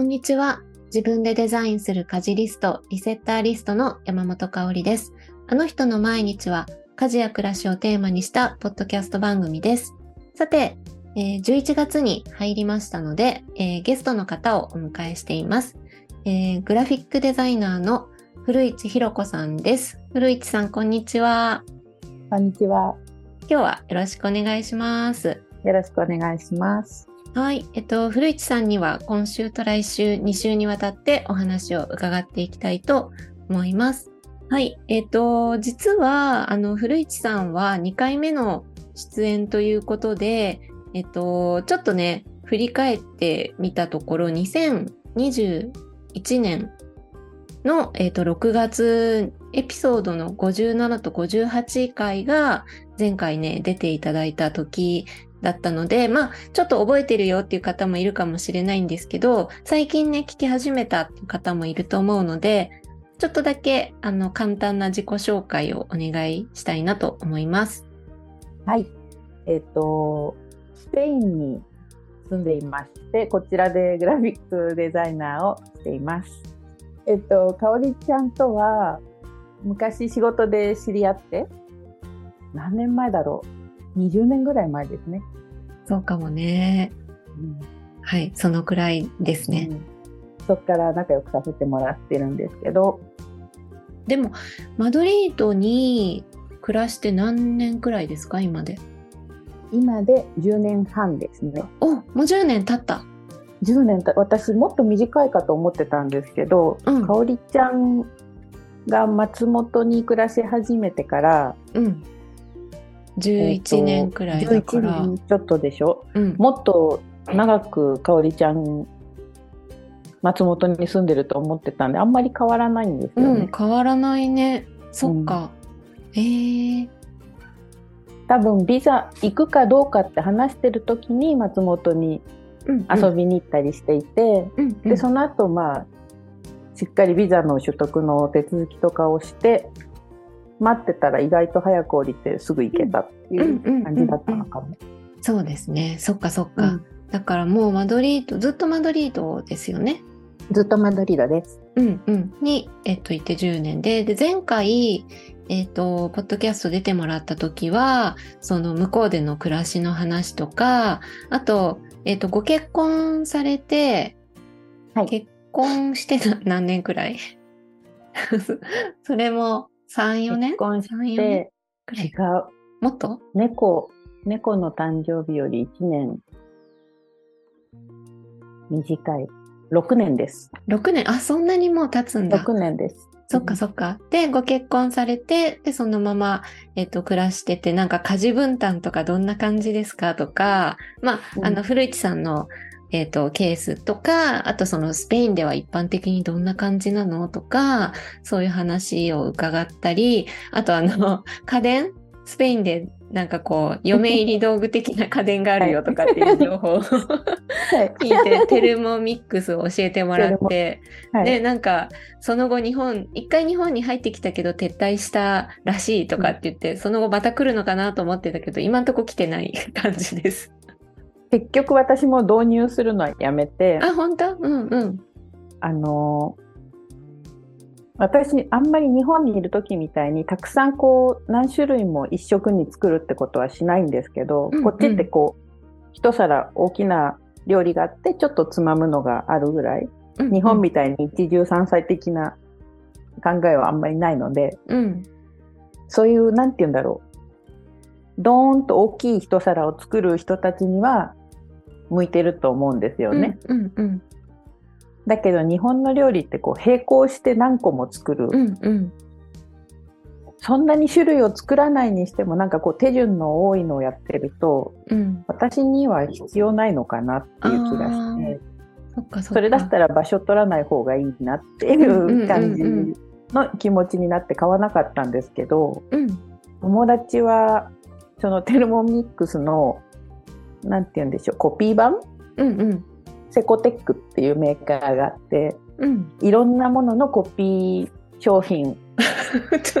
こんにちは。自分でデザインする家事リスト、リセッターリストの山本香里です。あの人の毎日は家事や暮らしをテーマにしたポッドキャスト番組です。さて、えー、11月に入りましたので、えー、ゲストの方をお迎えしています。えー、グラフィックデザイナーの古市弘子さんです。古市さん、こんにちは。こんにちは。今日はよろしくお願いします。よろしくお願いします。はい。えっと、古市さんには今週と来週2週にわたってお話を伺っていきたいと思います。はい。えっと、実は、あの、古市さんは2回目の出演ということで、えっと、ちょっとね、振り返ってみたところ、2021年の、えっと、6月エピソードの57と58回が前回ね、出ていただいた時だったので、まあ、ちょっと覚えてるよっていう方もいるかもしれないんですけど、最近ね、聞き始めたっていう方もいると思うので、ちょっとだけ、あの、簡単な自己紹介をお願いしたいなと思います。はい。えっ、と、スペインに住んでいまして、こちらでグラフィックデザイナーをしています。えっ、と、かおりちゃんとは、昔仕事で知り合って、何年前だろう？20年ぐらい前ですね。そうかもね。うん、はい、そのくらいですね、うん。そっから仲良くさせてもらってるんですけど。でも、マドリードに暮らして何年くらいですか、今で？今で10年半ですね。お、もう10年経った。10年た私もっと短いかと思ってたんですけど、うん、かおりちゃんが松本に暮らし始めてから、うん、11年くらいだから、えー、ちょっとでしょ、うん、もっと長くかおりちゃん松本に住んでると思ってたんであんまり変わらないんですよね、うん、変わらないね。そっか、うん、えー、多分ビザ行くかどうかって話してる時に松本に遊びに行ったりしていて、うんうん、でその後まあしっかりビザの取得の手続きとかをして待ってたら意外と早く降りてすぐ行けたっていう感じだったのかも。そうですね。そっかそっか。うん、だからもうマドリード、ずっとマドリードですよね。ずっとマドリードです。うんうん。に、えっと、いて10年で、で、前回、えっと、ポッドキャスト出てもらった時は、その向こうでの暮らしの話とか、あと、えっと、ご結婚されて、はい、結婚して何年くらい？それも3、4年？結婚して違う。もっと？猫、猫の誕生日より1年短い。6年です。6年？あ、そんなにもう経つんだ。6年です。そっかそっか。で、ご結婚されて、で、そのまま、えっ、と、暮らしてて、なんか家事分担とかどんな感じですか？とか、まあ、うん、あの、古市さんのえっ、ー、と、ケースとか、あとそのスペインでは一般的にどんな感じなのとか、そういう話を伺ったり、あとあの、家電？スペインでなんかこう、嫁入り道具的な家電があるよとかっていう情報を 聞いて、テルモミックスを教えてもらって、はい、で、なんか、その後日本、一回日本に入ってきたけど撤退したらしいとかって言って、その後また来るのかなと思ってたけど、今んとこ来てない感じです。結局私も導入するのはやめてあ本当？うんうん。あの私あんまり日本にいる時みたいにたくさんこう何種類も一食に作るってことはしないんですけど、うんうん、こっちってこう一皿大きな料理があってちょっとつまむのがあるぐらい、うんうん、日本みたいに一汁三菜的な考えはあんまりないので、うん、そういうなんて言うんだろう。ドーンと大きい一皿を作る人たちには向いてると思うんですよね。うんうんうん、だけど日本の料理ってこう並行して何個も作る、うんうん、そんなに種類を作らないにしてもなんかこう手順の多いのをやってると、うん、私には必要ないのかなっていう気がして。そそれだったら場所取らない方がいいなっていう感じの気持ちになって買わなかったんですけど、うん、友達はそのテルモミックスのなんて言うんでしょうコピー版、うんうん、セコテックっていうメーカーがあって、うん、いろんなもののコピー商品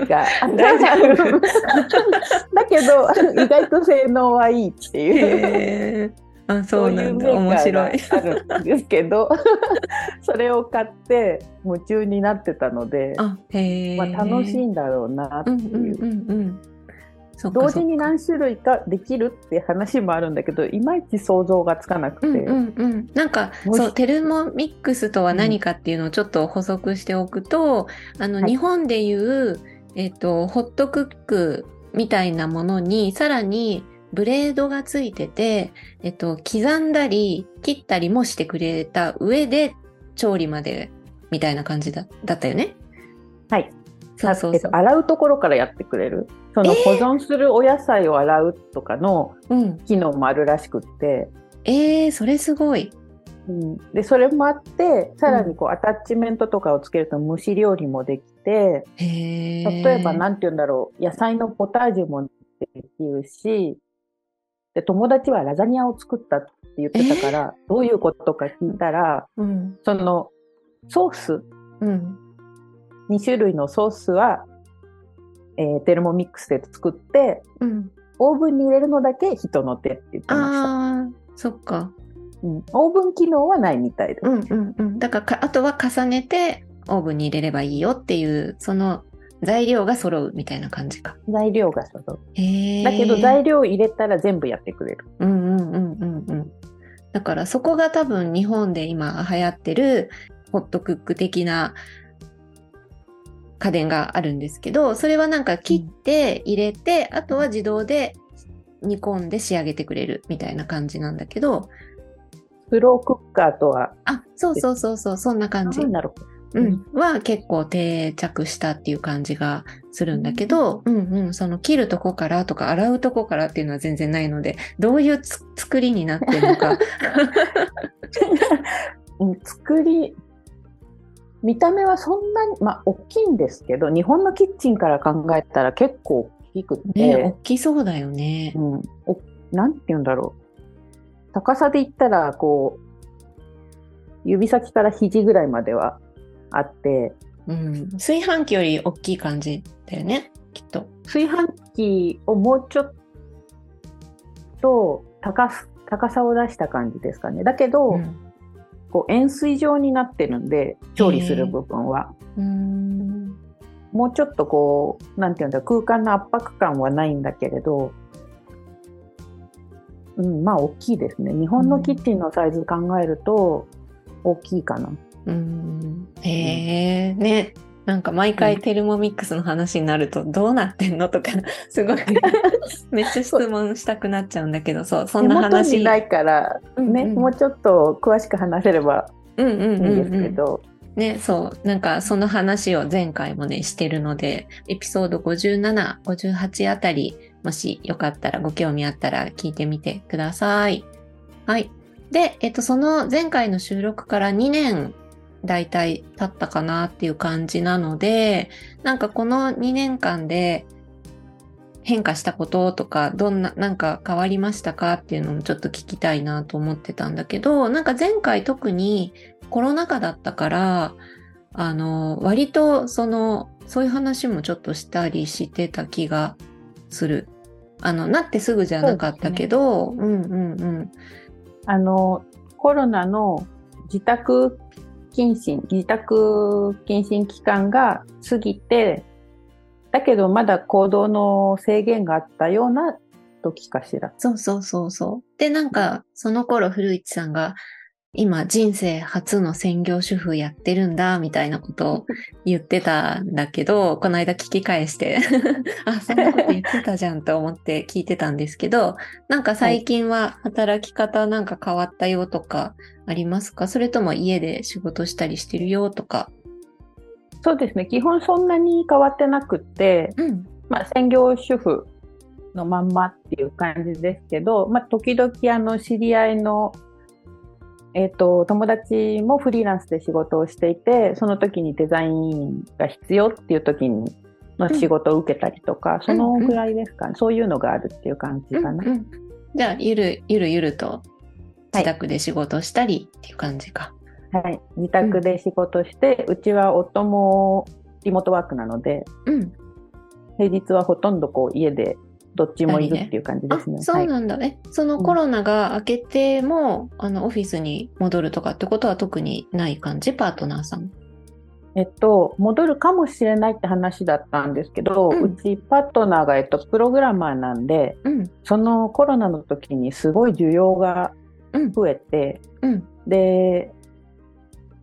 が だけど意外と性能はいいっていう。あそうなんだ。面白い。あるんですけど それを買って夢中になってたのでまあ、楽しいんだろうなっていう。うんうんうんうん同時に何種類かできるって話もあるんだけどいまいち想像がつかなくて、うんうんうん、なんかそうテルモミックスとは何かっていうのをちょっと補足しておくと、うん、あの、はい、日本でいう、えっと、ホットクックみたいなものにさらにブレードがついてて、えっと、刻んだり切ったりもしてくれた上で調理までみたいな感じだだったよね。はい。そうそうそう洗うところからやってくれる。その保存するお野菜を洗うとかの機能もあるらしくって。えー、えー、それすごい。うん、でそれもあってさらにこう、アタッチメントとかをつけると蒸し料理もできて、例えば何て言うんだろう野菜のポタージュもできるしで友達はラザニアを作ったって言ってたから、どういうことか聞いたら、うん、そのソース、うん、2種類のソースはえー、テルモミックスで作って、うん、オーブンに入れるのだけ人の手って言ってました。あそっか、うん。オーブン機能はないみたいです。うんうんうん、だからあとは重ねてオーブンに入れればいいよっていうその材料が揃うみたいな感じか。材料が揃う。だけど材料入れたら全部やってくれる。うんうんうんうんうん。だからそこが多分日本で今流行ってるホットクック的な家電があるんですけど、それはなんか切って入れて、うん、あとは自動で煮込んで仕上げてくれるみたいな感じなんだけど、プロクッカーとは？あ、そうそうそうそう、そんな感じ。なるほど。うん、は結構定着したっていう感じがするんだけど、うん、うんうんその切るとこからとか洗うとこからっていうのは全然ないので、どういう作りになってるのか。作り、見た目はそんなに、まあ、大きいんですけど、日本のキッチンから考えたら結構大きくて。ね、大きそうだよね。うん。おなんて言うんだろう。高さで言ったら、こう、指先から肘ぐらいまではあって。うん。炊飯器より大きい感じだよね、きっと。炊飯器をもうちょっと高高さを出した感じですかね。だけど、うんこう円錐状になってるんで調理する部分は。うん。もうちょっとこうなんていうんだ空間の圧迫感はないんだけれど、うん、まあ大きいですね。日本のキッチンのサイズ考えると大きいかな。うん。へえねなんか毎回テルモミックスの話になるとどうなってんのとか すごい めっちゃ質問したくなっちゃうんだけどそうそんな話にないからね、うんうん、もうちょっと詳しく話せればいいんですけど。ね、そう。なんか、その話を前回もね、してるので、エピソード57、58あたり、もしよかったら、ご興味あったら聞いてみてください。はい。で、えっと、その前回の収録から2年大体経ったかなっていう感じなので、なんかこの2年間で変化したこととか、どんな、なんか変わりましたかっていうのもちょっと聞きたいなと思ってたんだけど、なんか前回特にコロナ禍だったから、あの、割とその、そういう話もちょっとしたりしてた気がする。あの、なってすぐじゃなかったけど、うね、うんうんうん。あの、コロナの自宅謹慎、自宅謹慎期間が過ぎて、だけどまだ行動の制限があったような時かしら。そうそうそうそう。で、なんか、その頃、古市さんが、今人生初の専業主婦やってるんだ、みたいなことを言ってたんだけど、この間聞き返して あ、そんなこと言ってたじゃんと思って聞いてたんですけど、なんか最近は働き方なんか変わったよとかありますか？それとも家で仕事したりしてるよとか。そうですね。基本そんなに変わってなくって、うん、まあ専業主婦のまんまっていう感じですけど、まあ時々あの知り合いのえっ、ー、と、友達もフリーランスで仕事をしていて、その時にデザインが必要っていう時にの仕事を受けたりとか、うん、そのぐらいですかね、うんうん、そういうのがあるっていう感じかな。うんうん、じゃあ、ゆるゆるゆると自宅で仕事したりっていう感じか。はい、自宅で仕事して、うん、うちは夫もリモートワークなので、うん、平日はほとんどこう家でどっちもいるっていう感じですね。あそうなんだ、はい、えそのコロナが明けても、うん、あのオフィスに戻るとかってことは特にない感じ？パートナーさん。えっと、戻るかもしれないって話だったんですけど、うん、うちパートナーが、えっと、プログラマーなんで、うん、そのコロナの時にすごい需要が増えて、うん、で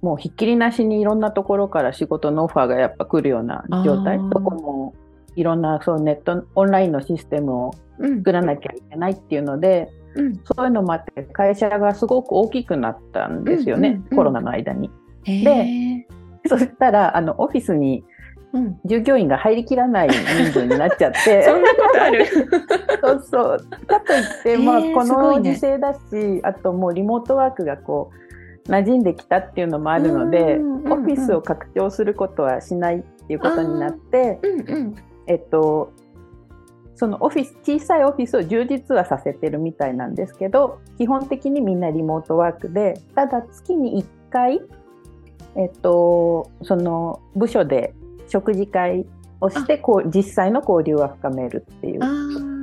もうひっきりなしにいろんなところから仕事のオファーがやっぱ来るような状態。どこもいろんなそうネットオンラインのシステムを作らなきゃいけないっていうので、うん、そういうのもあって会社がすごく大きくなったんですよね、うんうんうん、コロナの間に。でそしたらあのオフィスに従業員が入りきらない人数になっちゃって、そんなことある？そうそう。かといって、まあ、この時勢だし、ね、あともうリモートワークがこう馴染んできたっていうのもあるので、オフィスを拡張することはしないっていうことになって、うんうん、えっとそのオフィス小さいオフィスを充実はさせてるみたいなんですけど基本的にみんなリモートワークでただ月に1回えっとその部署で食事会をしてこう実際の交流は深めるっていう。あ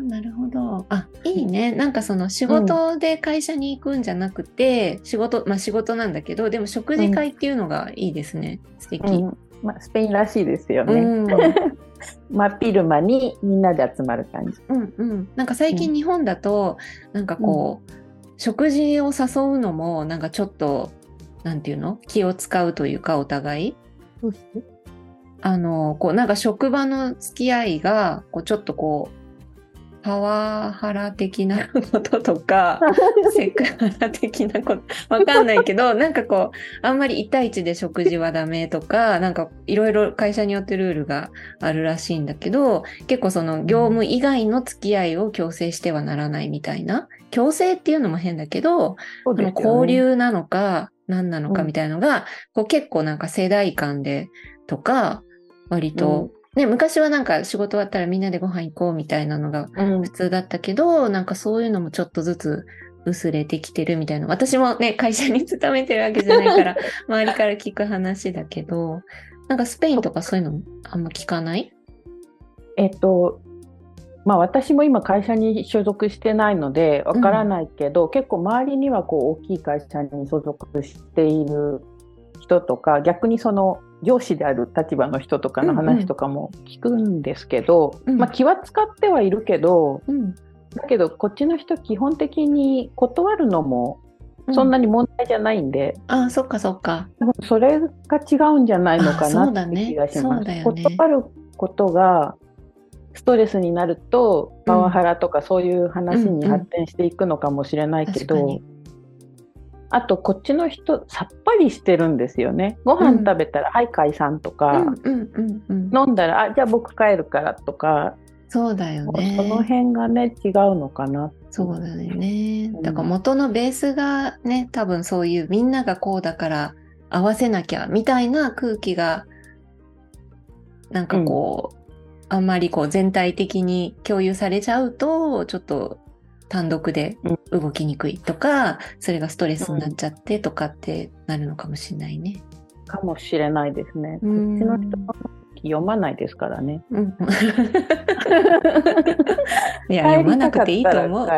なるほど。あいいね。なんかその仕事で会社に行くんじゃなくて、うん、仕事まあ仕事なんだけどでも食事会っていうのがいいですね。うん、素敵、うん、まあ、スペインらしいですよね。うん、真っ昼間にみんなで集まる感じ。うんうん。なんか最近日本だと、なんかこう、食事を誘うのもなんかちょっとなんていうの？気を使うというかお互い。あのこうなんか職場の付き合いがこうちょっとこうパワハラ的な こととか、セクハラ的なこと、わかんないけど、なんかこう、あんまり1対1で食事はダメとか、なんかいろいろ会社によってルールがあるらしいんだけど、結構その業務以外の付き合いを強制してはならないみたいな、強制っていうのも変だけど、ね、交流なのか何なのかみたいなのが、うん、こう結構なんか世代間でとか、割とね、昔はなんか仕事終わったらみんなでご飯行こうみたいなのが普通だったけど、うん、なんかそういうのもちょっとずつ薄れてきてるみたいな。私もね、会社に勤めてるわけじゃないから、周りから聞く話だけど、なんかスペインとかそういうのあんま聞かない？えっと、まあ私も今会社に所属してないのでわからないけど、うん、結構周りにはこう大きい会社に所属している人とか逆にその上司である立場の人とかの話とかも聞くんですけど、うん。うん、まあ、気は使ってはいるけど、うん、だけどこっちの人基本的に断るのもそんなに問題じゃないんで、うん、あそっかそっか。それが違うんじゃないのかなって気がします。ねね、断ることがストレスになるとパワハラとかそういう話に発展していくのかもしれないけど、うんうんあとこっちの人さっぱりしてるんですよね。ご飯食べたら、うん、はい解散とか、飲んだらあじゃあ僕帰るからとか。そうだよね。その辺がね違うのかな。そうだよね。だから元のベースがね多分そういうみんながこうだから合わせなきゃみたいな空気がなんかこう、うん、あんまりこう全体的に共有されちゃうとちょっと単独で動きにくいとか、それがストレスになっちゃってとかってなるのかもしれないね。かもしれないですね。こっちの人の読まないですからね。うん、いや、読まなくていいと思う。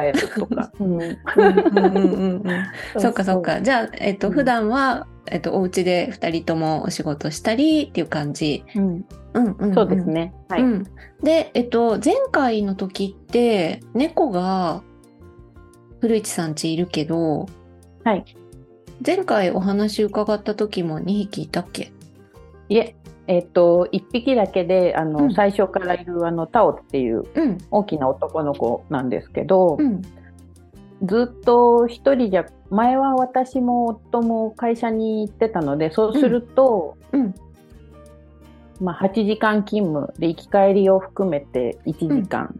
そっかそっか。じゃあ、えっと、普段は、えっと、お家で2人ともお仕事したりっていう感じ。うん。うんうん、そうですね。はい、うん。で、えっと、前回の時って、猫が古市さんちいるけど、はい。前回お話伺った時も2匹いたっけ？いえ、えっ、と、1匹だけで、あの、うん、最初からいるあの、タオっていう大きな男の子なんですけど、うん、ずっと一人じゃ、前は私も夫も会社に行ってたので、そうすると、うん、まあ、8時間勤務で行き帰りを含めて1時間。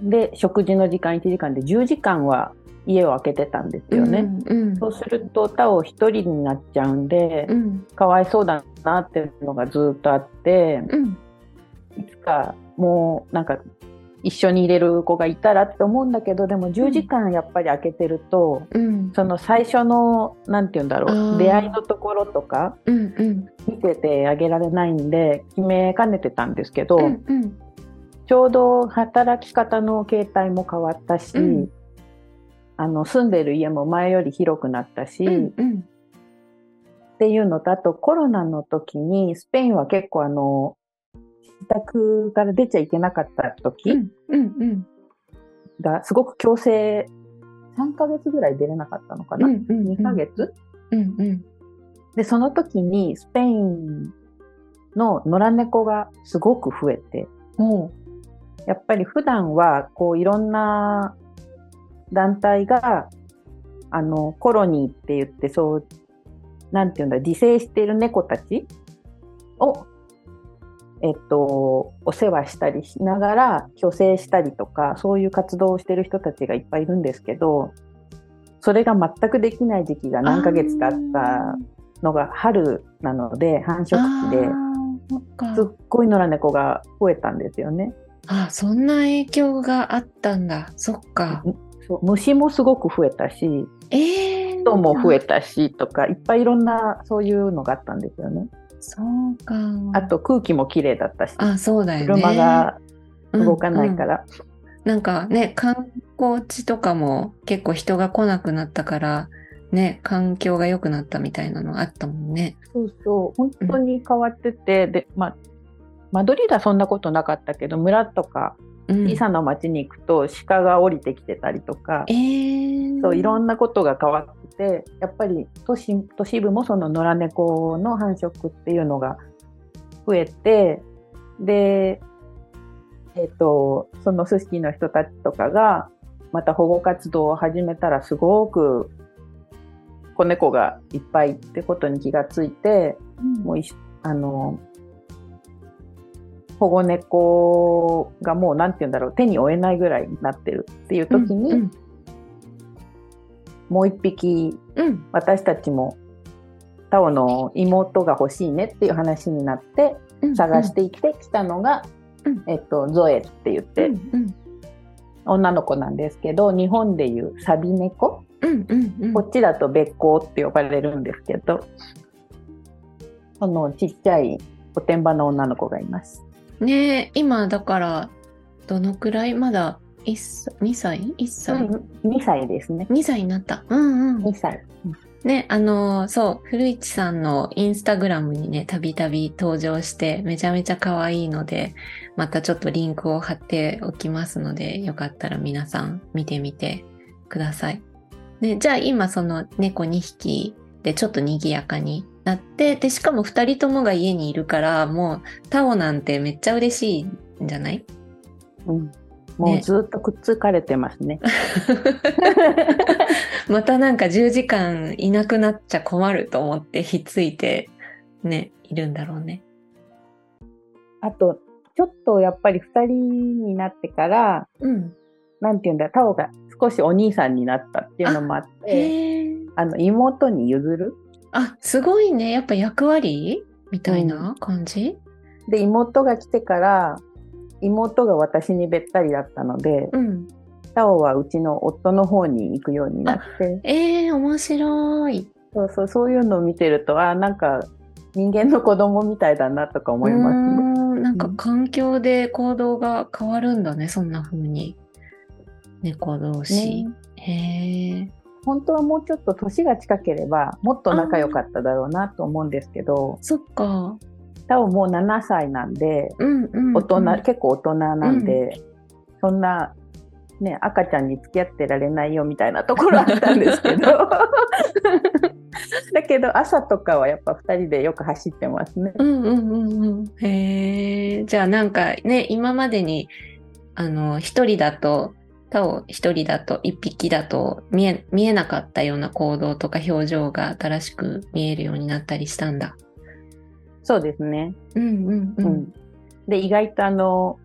で食事の時間1時間で10時間は家を空けてたんですよね。うんうん、そうするとタオ一人になっちゃうんで、うん、かわいそうだなっていうのがずっとあって、うん、いつかもうなんか一緒に入れる子がいたらって思うんだけどでも10時間やっぱり空けてると、うん、その最初の何て言うんだろう出会いのところとか、見ててあげられないんで決めかねてたんですけど、うんうんちょうど働き方の形態も変わったし、うん。あの住んでる家も前より広くなったし、うんうん。っていうのとあとコロナの時にスペインは結構あの自宅から出ちゃいけなかったう時んうんうん。がすごく強制3ヶ月ぐらい出れなかったのかな、うんうん2ヶ月？うんうん。でその時にスペインの野良猫がすごく増えておうやっぱり普段はこういろんな団体があのコロニーって言ってそうなんていうんだ自生している猫たちをえっとお世話したりしながら去勢したりとかそういう活動をしている人たちがいっぱいいるんですけどそれが全くできない時期が何ヶ月かあったのが春なので繁殖期ですっごい野良猫が増えたんですよね。あそんな影響があったんだ。そっか。虫もすごく増えたしええ人も増えたしとかいっぱいいろんなそういうのがあったんですよね。そうか。あと空気もきれいだったし、あそうだよね。車が動かないかうんうん。ら、なんかね観光地とかも結構人が来なくなったからね環境が良くなったみたいなのあったもんね。そうそう。本当に変わってて、でまあマドリードはそんなことなかったけど村とかうん。小さな町に行くと鹿が降りてきてたりとか、えー、そういろんなことが変わっててやっぱり都市都市部もその野良猫の繁殖っていうのが増えてで、えっとその組織の人たちとかがまた保護活動を始めたらすごく子猫がいっぱいってことに気がついてもういしあの保護猫がもうなんて言うんだろう手に負えないぐらいになってるっていう時に、うんもう一匹うん。私たちもタオの妹が欲しいねっていう話になってうん探していってきたのが、うん。えっと、ゾエって言って、うんうん。女の子なんですけど日本でいうサビ猫、うんうんうん。こっちだとべっこうって呼ばれるんですけどそのちっちゃいおてんばの女の子がいます。ねえ今だからどのくらいまだ？1歳？2歳 ?1 歳、2歳ですね。2歳になったうんうん2歳。ね、あのーそう、古市さんのインスタグラムにね、たびたび登場して、めちゃめちゃ可愛いので、またちょっとリンクを貼っておきますので、よかったら皆さん見てみてください。ね、じゃあ今その猫2匹でちょっと賑やかになって、で、しかも2人ともが家にいるから、もうタオなんてめっちゃ嬉しいんじゃない？うん、もうずっとくっつかれてますね。またなんか10時間いなくなっちゃ困ると思ってひっついてね、いるんだろうね。あとちょっとやっぱり2人になってからうん。なんていうんだタオが少しお兄さんになったっていうのもあって。あの妹に譲るあ、すごいね。やっぱ役割みたいな感じ、で妹が来てから妹が私にべったりだったのでうん、タオはうちの夫の方に行くようになってえー、面白い。そうそうそういうのを見てるとあなんか人間の子供みたいだなとか思いますね。んなんか環境で行動が変わるんだね。そんな風に。猫同士。ねへえ。本当はもうちょっと年が近ければもっと仲良かっただろうなと思うんですけどそっか。タオもう7歳なんでうんうん、大人、うん結構大人なんで、そんな、ね、赤ちゃんに付き合ってられないよみたいなところあったんですけど だけど朝とかはやっぱ2人でよく走ってますね。うんうんうんうん。へえ。じゃあなんかね、今までに、あの、一人だと、他を一人だと、一匹だと見え、見えなかったような行動とか表情が新しく見えるようになったりしたんだ。そうですね。うんうんう。うんん、で意外とあの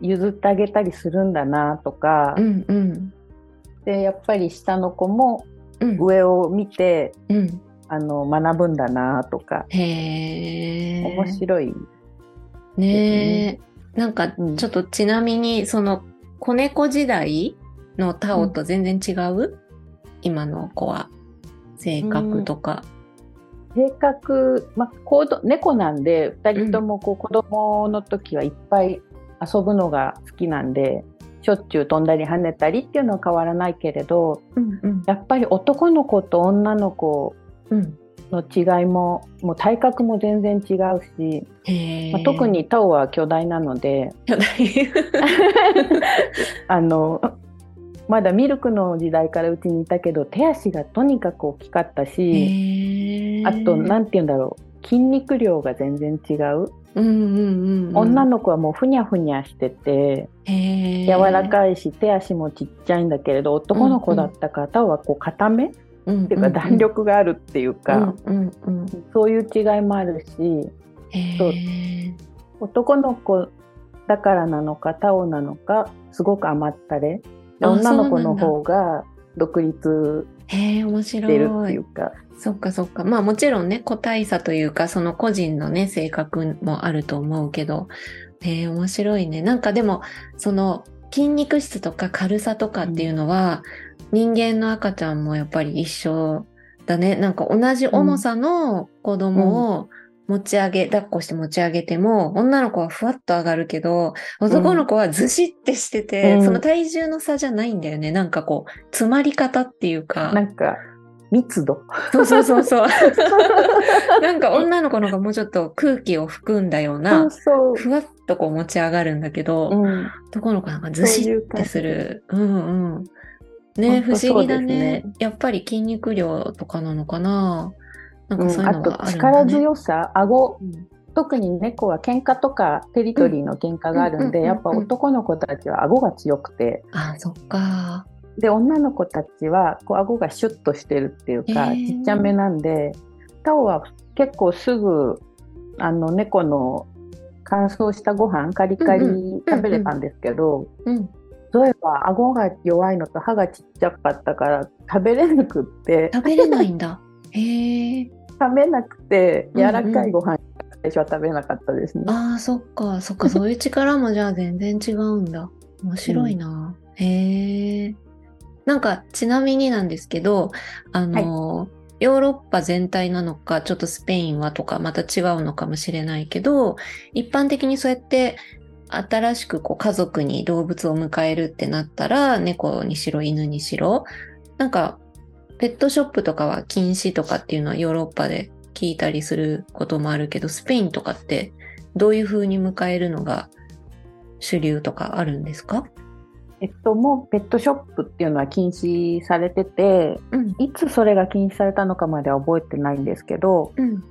譲ってあげたりするんだなとか、うんうん。でやっぱり下の子もうん。上を見て、うん。あの学ぶんだなとかへえ。面白い。ねえ。なんかうんちょっとちなみに、その子猫時代のタオと全然違う、今の子は。性格とか。性格、まあ、行動猫なんで2人ともこう子供の時はいっぱい遊ぶのが好きなんでしょっちゅう飛んだり跳ねたりっていうのは変わらないけれど、うんうんやっぱり男の子と女の子うんの違いももう体格も全然違うし、まあ、特にタオは巨大なので巨大。あのまだミルクの時代からうちにいたけど手足がとにかく大きかったし、あと何て言うんだろう筋肉量が全然違う、うんうんうんうん、女の子はもうふにゃふにゃしてて柔らかいし手足もちっちゃいんだけれど男の子だったからタオはこう固めっうんていうか弾力があるっていうか、うんうんうんそういう違いもあるし。へそう。ー男の子だからなのかタオなのかすごく甘ったれ。女の子の方が独立してるっていうか。そっかそっか。まあもちろんね個体差というかその個人のね性格もあると思うけど。へえ面白いね。なんかでもその筋肉質とか軽さとかっていうのは、人間の赤ちゃんもやっぱり一緒だね。なんか同じ重さの子供を持ち上げ、抱っこして持ち上げても女の子はふわっと上がるけど男の子はずしってしてて、うん。その体重の差じゃないんだよね。なんかこう詰まり方っていうか。なんか密度。そうそうそうそう。なんか女の子の方がもうちょっと空気を含んだようそなう、そう。ふわっとこう持ち上がるんだけど、うん、男の子なんかずしってする。うんうん。ね不思議だね。ね。やっぱり筋肉量とかなのかな？なんかそういうあとのがあるんだ力ね。強さ顎うん。特に猫は喧嘩とかテリトリーの喧嘩があるんで、うんやっぱ男の子たちは顎が強くて。あ、そっか。で女の子たちはこう顎がシュッとしてるっていうか、へー。ちっちゃめなんでタオは結構すぐあの猫の乾燥したご飯カリカリうん。食べれたんですけど、うん。例えば顎が弱いのと歯がちっちゃかったから食べれなくって食べれないんだ。へえ。食べなくてうんうん柔らかいご飯最初は食べなかったですね。ああ、そっか。そっか。そういう力もじゃあ全然違うんだ。面白いな。へえ。なんか、ちなみになんですけど、あの、ヨーロッパ全体なのか、ちょっとスペインはとか、また違うのかもしれないけど、一般的にそうやって、新しくこう家族に動物を迎えるってなったら、猫にしろ犬にしろ、なんか、ペットショップとかは禁止とかっていうのはヨーロッパで聞いたりすることもあるけど、スペインとかってどういう風に迎えるのが主流とかあるんですか？えっと、もうペットショップっていうのは禁止されててうん。いつそれが禁止されたのかまでは覚えてないんですけど、うん。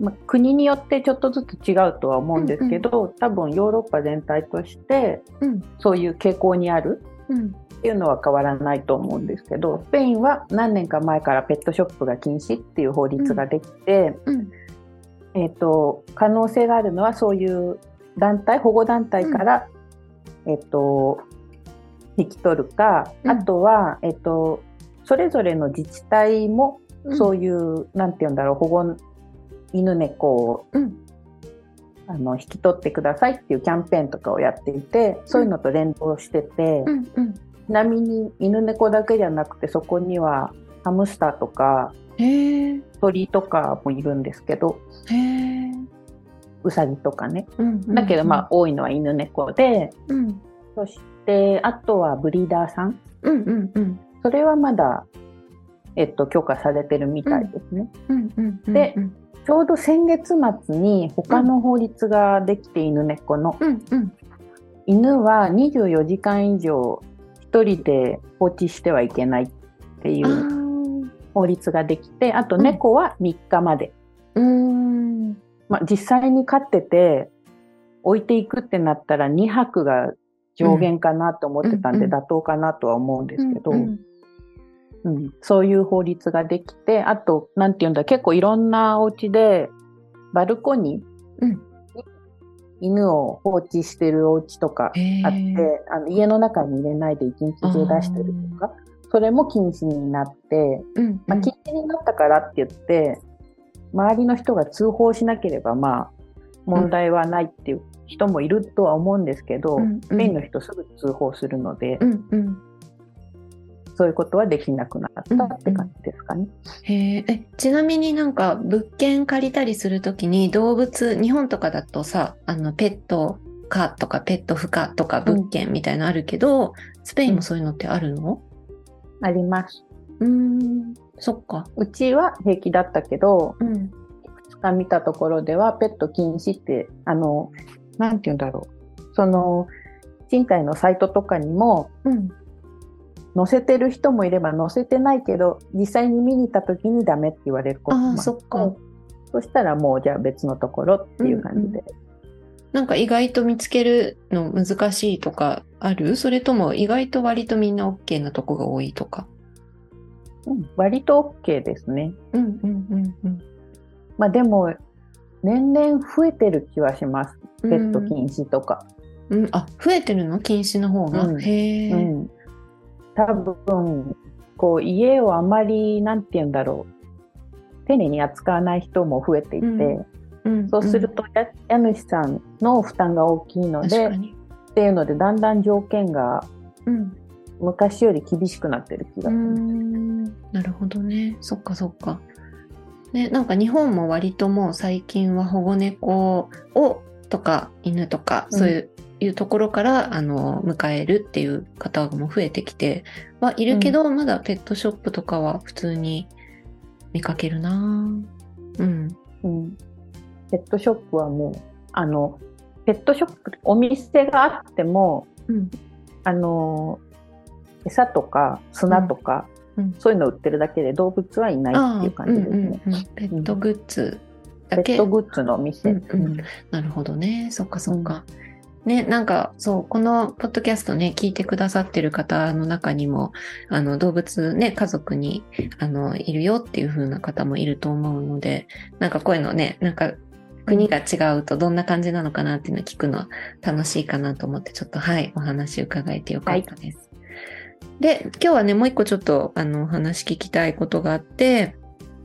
まあ、国によってちょっとずつ違うとは思うんですけど、多分ヨーロッパ全体としてうん。そういう傾向にあるうん。っていうのは変わらないと思うんですけどスペインは何年か前からペットショップが禁止っていう法律ができて、うん。えっと可能性があるのはそういう団体保護団体から、えっと引き取るか、うんあとは、えっと、それぞれの自治体もそういいう、なんて言うんだろう保護犬猫をうん。あの引き取ってくださいっていうキャンペーンとかをやっていてそういうのと連動してて、うん。うん。ちなみに犬猫だけじゃなくてそこにはハムスターとか。鳥とかもいるんですけどへえ。ウサギとかねうん。だけどまあ、多いのは犬猫でうん。そしてあとはブリーダーさんうん。うん。うん。それはまだ、えっと、許可されてるみたいですね。うん。うん。でうん。ちょうど先月末に他の法律ができて犬猫の、うん。うん。犬は24時間以上一人で放置してはいけないっていあうー法律ができてあとうん猫は3日まで、うーん。まあ、実際に飼ってて置いていくってなったら2泊が上限かなと思ってたんでうん妥当かなとは思うんですけど、うんうん、そういう法律ができて、あと、なんて言うんだ、結構いろんなお家で、バルコニー、うん犬を放置してるお家とかあって、あの家の中に入れないで一日中出してるとか、それも禁止になって、うん。まあ、禁止になったからって言って、周りの人が通報しなければ、まあ、問題はないっていう人もいるとは思うんですけど、うんスペインの人すぐ通報するので、うん。うん。そういうことはできなくなったって感じですかね。へえ、え、ちなみになんか物件借りたりするときに動物、日本とかだとさ、あのペット可とかペット不可とか物件みたいなのあるけど、スペインもそういうのってあるの？あります。うーん、そっか。うちは平気だったけど、うん。いくつか見たところではペット禁止って、あの、なんて言うんだろう。その、賃貸のサイトとかにもうん。載せてる人もいれば載せてないけど、実際に見に行った時にダメって言われることもあそっか。そしたらもうじゃあ別のところっていう感じで。なんか意外と見つけるの難しいとかある？それとも意外と割とみんな OK なとこが多いとか？うん割と OK ですね。うんうんうんうん。まあでも、年々増えてる気はします。ペットうん禁止とか。うん、あ、増えてるの？禁止の方が？うんへえ、うん。多分、こう、家をあまり、なんて言うんだろう。丁寧に扱わない人も増えていて、うんうんそうすると、や家主さんの負担が大きいので、っ。ていうので、だんだん条件がうん。昔より厳しくなってる気がする。んなるほどね。そっかそっか。ね、なんか日本も割ともう最近は保護猫をとか犬とかうんそういう,、いうところからあの迎えるっていう方も増えてきてはいるけど、まだペットショップとかは普通に見かけるなぁうん。うん。ペットショップはもう、あの、ペットショップ、お店があっても、うん。あの、餌とか砂とか、うんそういうの売ってるだけで動物はいないっていう感じですね。うんうんうん、ペットグッズだけ、ペットグッズのお店。うんうんなるほどね。そっかそっか。ね、なんか、そう、このポッドキャストね、聞いてくださってる方の中にも、あの、動物ね、家族に、あの、いるよっていう風な方もいると思うので、なんかこういうのね、なんか、国が違うとどんな感じなのかなっていうのを聞くの楽しいかなと思って、ちょっとはい、お話伺えてよかったです。で、今日はね、もう一個ちょっと、あの、お話聞きたいことがあって、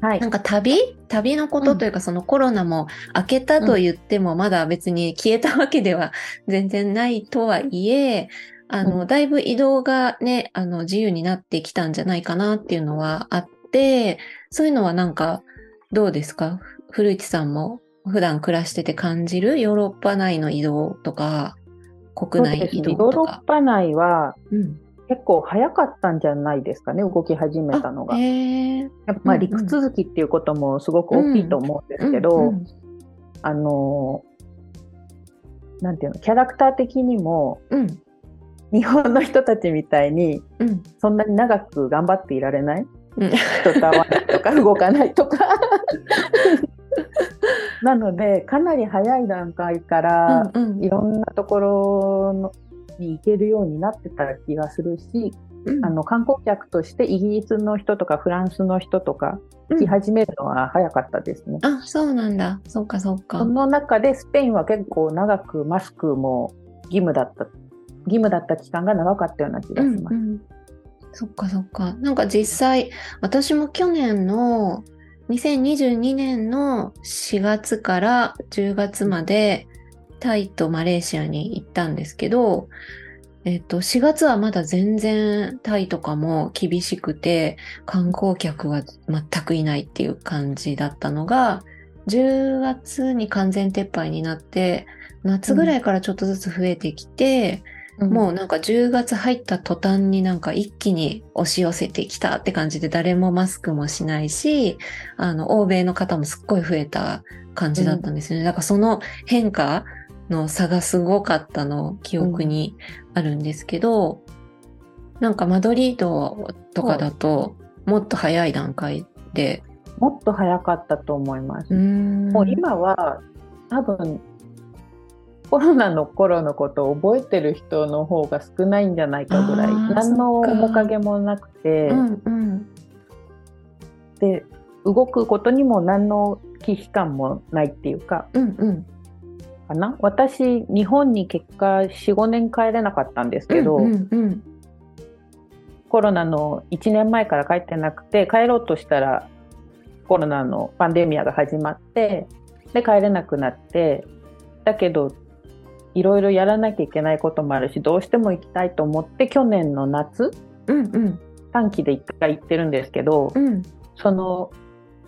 はい。なん。か旅？旅のことというか、そのコロナも明けたと言っても、まだ別に消えたわけでは 全然ないとはいえ、あの、うだいぶ移動がね、あの、自由になってきたんじゃないかなっていうのはあって、そういうのはなんか、どうですか？古市さんも普段暮らしてて感じる？ヨーロッパ内の移動とか、国内移動ヨーロッとか。パ内はうん結構早かったんじゃないですかね、動き始めたのが。やっぱま陸続きっていうこともすごく大きいと思うんですけど、うんうん。あの、なんていうの、キャラクター的にもうん。日本の人たちみたいにうん。そんなに長く頑張っていられない？うん。人と会わないとか 動かないとか。なのでかなり早い段階からいろんなところのに行けるようになってた気がするし、うんあの観光客としてイギリスの人とかフランスの人とかうん来始めるのは早かったですね。あ、そうなんだ。そうか、そうか。その中でスペインは結構長くマスクも義務だった義務だった期間が長かったような気がします。うんうん、そっかそっか。なんか実際、私も去年の2022年の4月から10月までタイとマレーシアに行ったんですけど、えっと、4月はまだ全然タイとかも厳しくて、観光客は全くいないっていう感じだったのが、10月に完全撤廃になって、夏ぐらいからちょっとずつ増えてきて、もうなんか10月入った途端になんか一気に押し寄せてきたって感じで誰もマスクもしないし、あの、欧米の方もすっごい増えた感じだったんですよね。だからその変化の差がすごかったの記憶にあるんですけど、なんかマドリードとかだともっと早い段階で、もっと早かったと思います。もう今は多分コロナの頃のことを覚えてる人の方が少ないんじゃないかぐらい。何の面影もなくて、うんうん。で動くことにも何の危機感もないっていうか。うんうんかな？私日本に結果45年帰れなかったんですけど、うんうんうん。コロナの1年前から帰ってなくて帰ろうとしたらコロナのパンデミアが始まってで帰れなくなってだけどいろいろやらなきゃいけないこともあるしどうしても行きたいと思って去年の夏うんうん。短期で1回行ってるんですけど、うん。その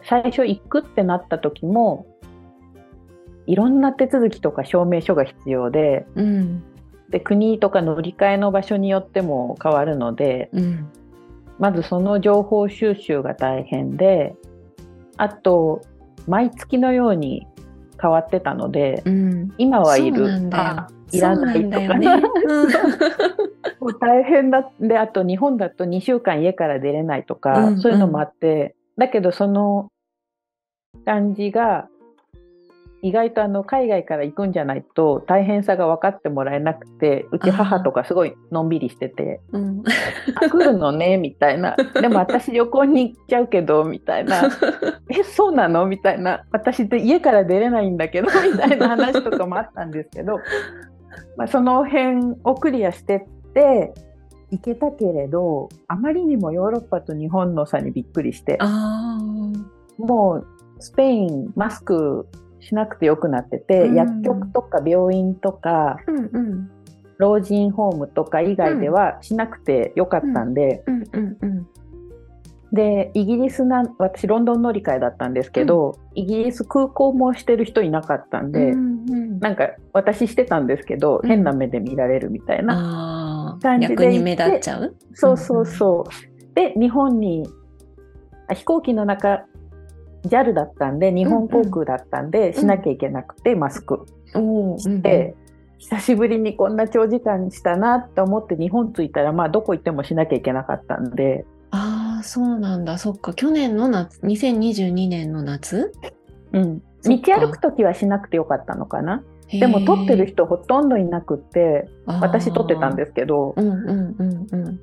最初行くってなった時もいろんな手続きとか証明書が必要でうん。で国とか乗り換えの場所によっても変わるのでうん。まずその情報収集が大変であと毎月のように変わってたのでうん。今はいるいらないとかね。うんもう大変だであと日本だと2週間家から出れないとか、うんうんそういうのもあってだけどその感じが意外とあの海外から行くんじゃないと大変さが分かってもらえなくてうち母とかすごいのんびりしててうん。「あ来るのね」みたいな「でも私旅行に行っちゃうけど」みたいな「えそうなの?」みたいな「私って家から出れないんだけど」みたいな話とかもあったんですけど、まあ、その辺をクリアしてって行けたけれどあまりにもヨーロッパと日本の差にびっくりしてあもうスペインマスクしなくてよくなってて、うん。薬局とか病院とかあ。うんうん。老人ホームとか以外ではしなくてよかったんで、うんうんうん。でイギリスな私ロンドン乗り換えだったんですけど、イギリス空港もしてる人いなかったんで、うんうん、なんか私してたんですけど、うん。変な目で見られるみたいな、感じで逆に目立っちゃう？そうそうそう。で日本にあ飛行機の中 JAL だったんで日本航空だったんで、しなきゃいけなくて、マスク。して、久しぶりにこんな長時間したなって思って日本着いたらまあどこ行ってもしなきゃいけなかったんで。ああそうなんだ。そっか。去年の夏2022年の夏？うん、道歩く時はしなくてよかったのかな。でも撮ってる人ほとんどいなくって私撮ってたんですけど。うんうんうんうん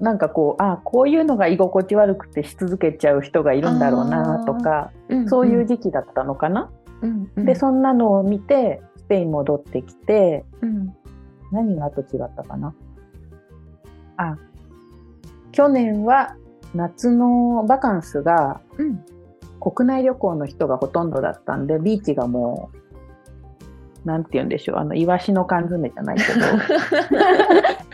なんかこうあこういうのが居心地悪くてし続けちゃう人がいるんだろうなとかうんそういう時期だったのかな、うんうん。でそんなのを見てスペイン戻ってきてうん。何があと違ったかな？あ去年は夏のバカンスがうん。国内旅行の人がほとんどだったんでビーチがもうなんて言うんでしょう。あのイワシの缶詰じゃないけど。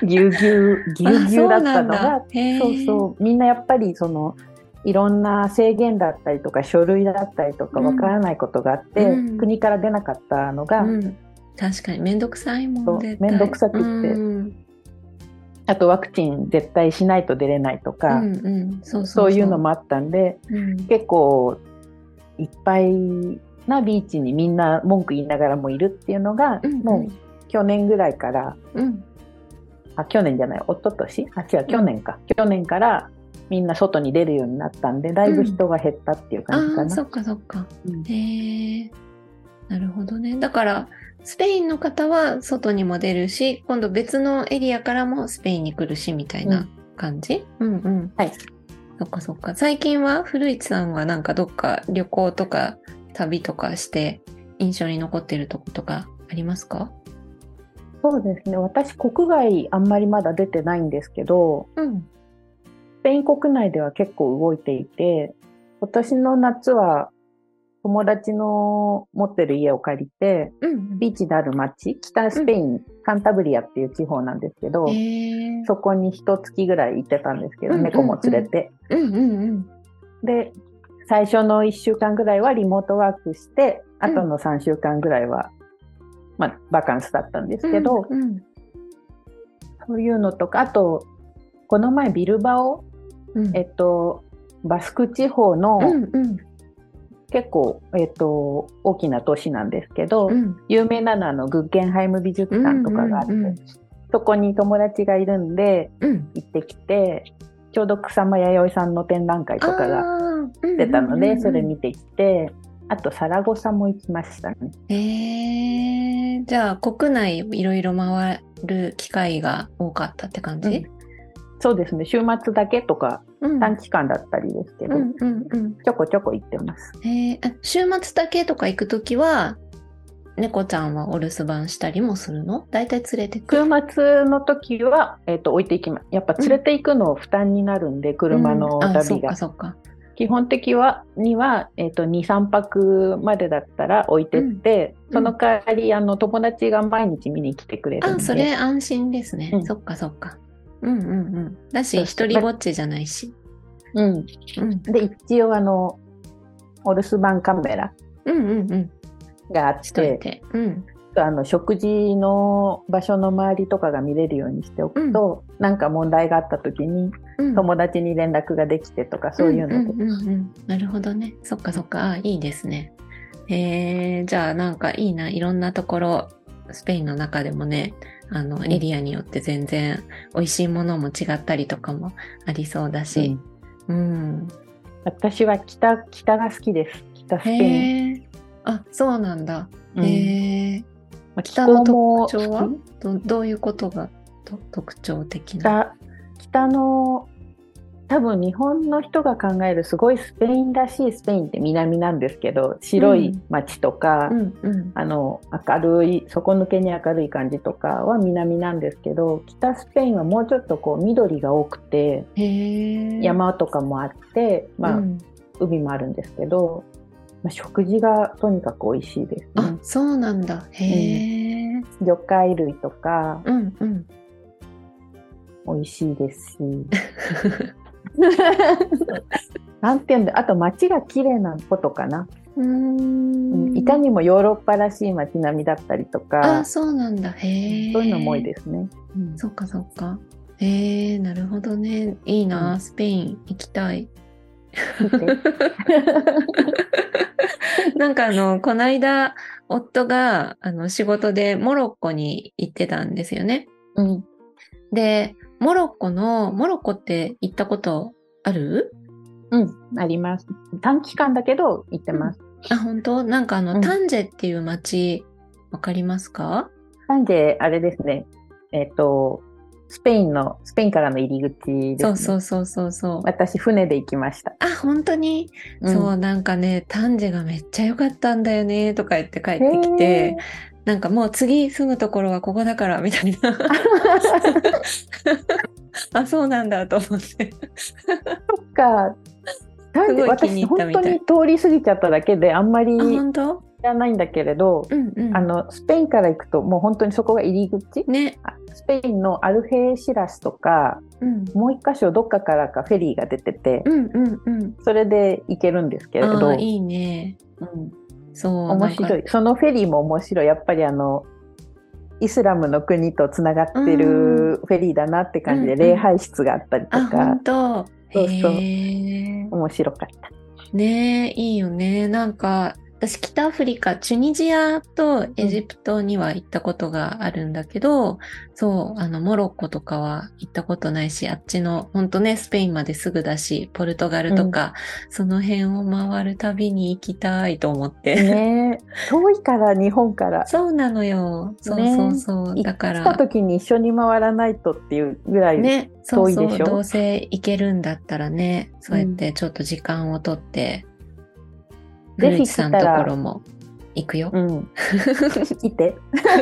ぎゅうぎゅうぎゅうぎゅうだったのがそううそう。みんなやっぱりそのいろんな制限だったりとか書類だったりとかうんわからないことがあって、うん。国から出なかったのが、うん、確かに面倒くさいもん絶対めんどくさくって。うん。あとワクチン絶対しないと出れないとか、そういうのもあったんでうん。結構いっぱいなビーチにみんな文句言いながらもいるっていうのが、うんもう去年ぐらいからうん。あ去年じゃない一昨年？あ違う去年か、去年からみんな外に出るようになったんでだいぶ人が減ったっていう感じかな。ああそっかそっか。うん。へえなるほどね。だからスペインの方は外にも出るし今度別のエリアからもスペインに来るしみたいな感じ、うん、うん。はい。そっかそっか。最近は古市さんはなんかどっか旅行とか旅とかして印象に残ってるとことかありますか？そうですね。私国外あんまりまだ出てないんですけどうん。スペイン国内では結構動いていて今年の夏は友達の持ってる家を借りてうん。ビーチのある町北スペイン、カンタブリアっていう地方なんですけど、へえそこに一月ぐらい行ってたんですけど、うんうんうん。猫も連れて。うんうんうん。で最初の1週間ぐらいはリモートワークしてあとの3週間ぐらいは、まあ、バカンスだったんですけど、うんうん。そういうのとかあとこの前ビルバオ、うん。えっと、バスク地方のうんうん。結構、えっと、大きな都市なんですけど、うん。有名なのはあのグッゲンハイム美術館とかがあって、そこに友達がいるんでうん。行ってきてちょうど草間彌生さんの展覧会とかが出たのでそれ見てきてあとサラゴサも行きましたね。へえじゃあ国内いろいろ回る機会が多かったって感じ、そうですね。週末だけとかうん。短期間だったりですけど、うんうんうんちょこちょこ行ってます。へえあ週末だけとか行くときは猫ちゃんはお留守番したりもするの？大体連れてく？週末の時は、えっと置いていきます。やっぱ連れていくの負担になるんで、車のうん。あそっ旅が。かそっか。基本的はには、えっと2、3泊までだったら置いてって、うん。その代わりあの友達が毎日見に来てくれるんで。あそれ安心ですね、うん。そっかそっか。うんうんうん。だし一人ぼっちじゃないし。うん。うん。で、一応あの、お留守番カメラ。うんうんうんがあって、て。うん。あの食事の場所の周りとかが見れるようにしておくと、なんか問題があった時にうん友達に連絡ができてとか、そういうのうんうんうんなるほどね。そっかそっか。あいいですね。えー、じゃあなんかいいな。いろんなところ、スペインの中でもね、あの、んエリアによって全然美味しいものも違ったりとかもありそうだし。うん。私は北北が好きです北スペイン。あ、そうなんだ。うんへえ。まあ北の特徴は？どどういうことがと特徴的な？北北の多分日本の人が考えるすごいスペインらしいスペインって南なんですけど白い街とか、うんうん。あの明るい底抜けに明るい感じとかは南なんですけど北スペインはもうちょっとこう緑が多くて。山とかもあって、まあうん海もあるんですけど、まあ、食事がとにかく美味しいですね。、あそうなんだ。へえ。魚介類とかうんうん。美味しいですし なんていうんだあと街が綺麗なことかな、うーんいかにもヨーロッパらしい街並みだったりとかあ、そうなんだ。へえ。そういうのも多いですね。うんそっかそっか。へえ、なるほどね。いいな、うんスペイン行きたい。なんかあの、この間、夫があの仕事でモロッコに行ってたんですよね。うん。で、モロッコの、モロッコって行ったことある？うん、あります。短期間だけど行ってます。あ、本当？なんかあの、うん。タンジェっていう街、わかりますか？なんで、あれですね、えっ、と、スペインの、スペインからの入り口です、ね。そうそうそうそうそう。私、船で行きました。あ、本当に、うんそう、なんかね、タンジェがめっちゃ良かったんだよね、とか言って帰ってきて、なんかもう次住むところはここだから、みたいな。あ、そうなんだと思って。そっか。私、本当に通り過ぎちゃっただけで、あんまり本当？らないんだけれど、うんうん。あの、スペインから行くと、もう本当にそこが入り口？ね。あスペインのアルヘイシラスとか、うん。もう一箇所どっかからかフェリーが出てて、うんうんうん。それで行けるんですけれど、いいね。うんそう。面白い。そのフェリーも面白い。やっぱりあの、イスラムの国とつながってるフェリーだなって感じで、うん礼拝室があったりとあ、か。そうそう。面白かった。ねえ、いいよね。なんか、私、北アフリカ、チュニジアとエジプトには行ったことがあるんだけど、そう、あの、モロッコとかは行ったことないし、あっちの、ほんとね、スペインまですぐだし、ポルトガルとか、その辺を回るたびに行きたいと思って。ねえ遠いから、日本から。そうなのよ。そうねそうそう。だか来たら、時に一緒に回らないとっていうぐらい、ね、そうそう、遠いでしょ？どうせ行けるんだったらね、そうやってちょっと時間をとって、ぜひ来たらところも行くよ。うん、来て。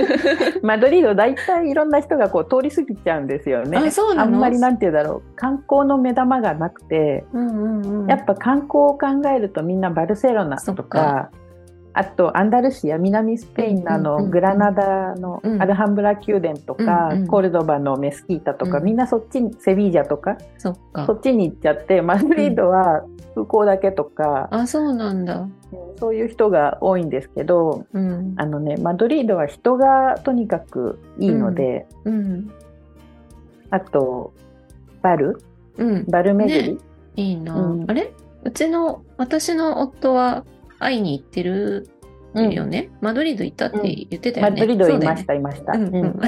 マドリード、大体いろんな人がこう通り過ぎちゃうんですよね。あそうなの？んまりなんて言うだろう。観光の目玉がなくて、うんうんうん。やっぱ観光を考えるとみんなバルセロナとか、あとアンダルシア、南スペインのあのグラナダのうん。アルハンブラ宮殿とか、コルドバのメスキータとか、うんみんなそっちに、セビージャとか、そっちに行っちゃって、マドリードは空港だけとか、あ、そうなんだ。そういう人が多いんですけど、うん。あのね、マドリードは人がとにかくいいので、うん。あと、バル？うん。バル巡り、ね。いいな、うん。あれ？うちの、私の夫は会いに行ってるよね。マドリード行ったって言ってたよね。マドリードいました、いました。うんううんん。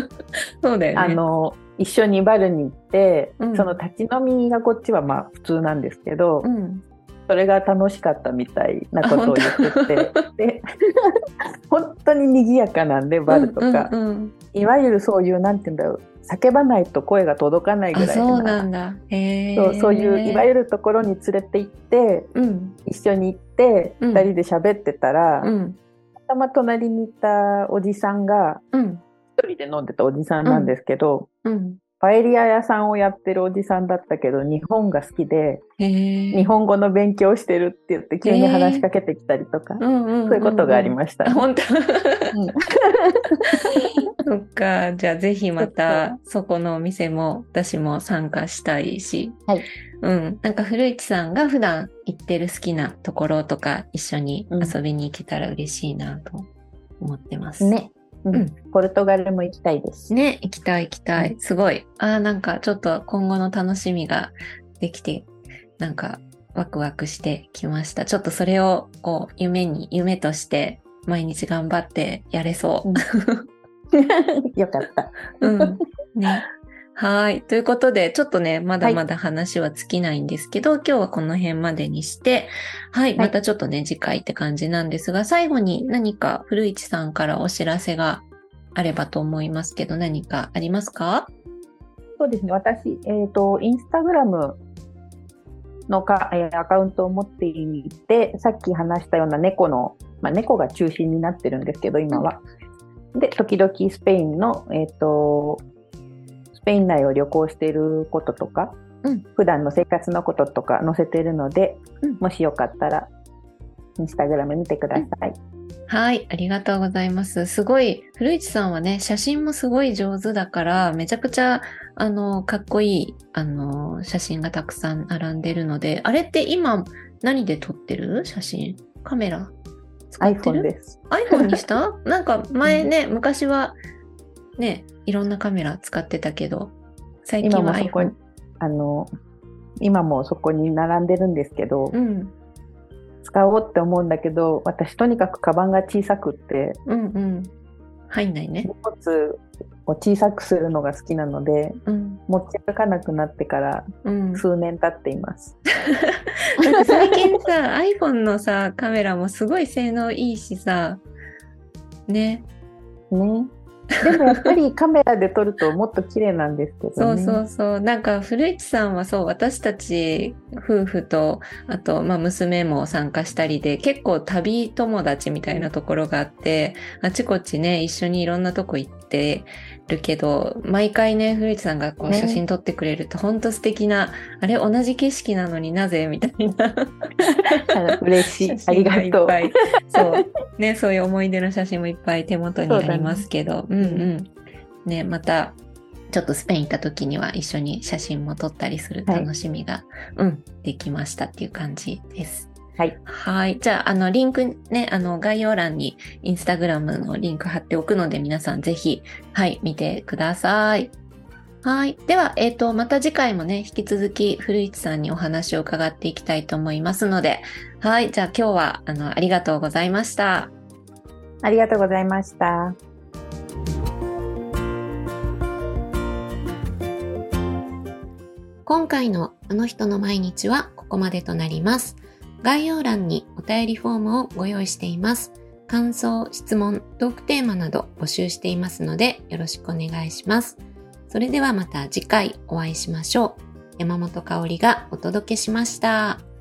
そうだよね。あの一緒にバルに行って、うんその立ち飲みがこっちはまあ普通なんですけど、うん。それが楽しかったみたいなことを言ってて で本当に賑やかなんでバルとか、うんうんうんいわゆるそういうなんて言うんだろう叫ばないと声が届かないぐあ、らいそうななんだ。そうそういういわゆるところに連れて行ってうん。一緒に行ってうん二人で喋ってたら、うん。たま隣にいたおじさんがうん。一人で飲んでたおじさんなんですけど、うん。パエリア屋さんをやってるおじさんだったけど日本が好きで。日本語の勉強してるって言って急に話しかけてきたりとか、うんうんうんうんそういうことがありました、あ、本当。そっか。じゃあぜひまたそこのお店も私も参加したいし。はい。うん。なんか古市さんが普段行ってる好きなところとか一緒に遊びに行けたら嬉しいなと思ってます。ね。うん、ポルトガルも行きたいです。ね、行きたい行きたい。すごい。ああ、なんかちょっと今後の楽しみができて、なんかワクワクしてきました。ちょっとそれをこう夢に、夢として毎日頑張ってやれそう。うん、よかった。うん。ね。はい。ということで、ちょっとね、まだまだ話は尽きないんですけど、はい、今日はこの辺までにして、はい。またちょっとね、次回って感じなんですが、最後に何か古市さんからお知らせがあればと思いますけど、何かありますか？そうですね。私、えっ、ー、と、インスタグラムのか、えアカウントを持っていて、さっき話したような猫の、まあ、猫が中心になってるんですけど、今は。で、時々スペインの、えっ、ー、と、スペイン内を旅行していることとか、うん、普段の生活のこととか載せているので、うん、もしよかったらインスタグラム見てください。はい、ありがとうございます。すごい、古市さんはね、写真もすごい上手だから、めちゃくちゃ、あの、かっこいい、あの、写真がたくさん並んでるので、あれって今、何で撮ってる？写真？カメラ ?iPhone です。iPhone にした？なんか前ね、昔はね、いろんなカメラ使ってたけど、最近は iPhone。あの、今もそこに並んでるんですけど、うん、使おうって思うんだけど、私とにかくカバンが小さくって、うんうん、入んないね。荷物を小さくするのが好きなので、うん、持ち歩かなくなってから数年経っています。うん、なんか最近さ、iPhone のさ、カメラもすごい性能いいしさ、ね。ね。でもやっぱりカメラで撮るともっと綺麗なんですけどね。そうそうそう。なんか古市さんはそう、私たち夫婦と、あと、まあ娘も参加したりで、結構旅友達みたいなところがあって、あちこちね、一緒にいろんなとこ行って、るけど、毎回ね、古市さんがこう写真撮ってくれると、本当素敵な、あれ同じ景色なのになぜみたいな。嬉しい。ありがとう。そう。ね、そういう思い出の写真もいっぱい手元にありますけど、うんうん。ね、また、ちょっとスペイン行った時には一緒に写真も撮ったりする楽しみが、はい、うん、できましたっていう感じです。はい。はい。じゃあ、あの、リンクね、あの、概要欄にインスタグラムのリンク貼っておくので、皆さんぜひ、はい、見てください。はい。では、えっ、ー、と、また次回もね、引き続き、古市さんにお話を伺っていきたいと思いますので、はい。じゃあ、今日は、あの、ありがとうございました。ありがとうございました。今回のあの人の毎日はここまでとなります。概要欄にお便りフォームをご用意しています。感想、質問、トークテーマなど募集していますのでよろしくお願いします。それではまた次回お会いしましょう。山本香里がお届けしました。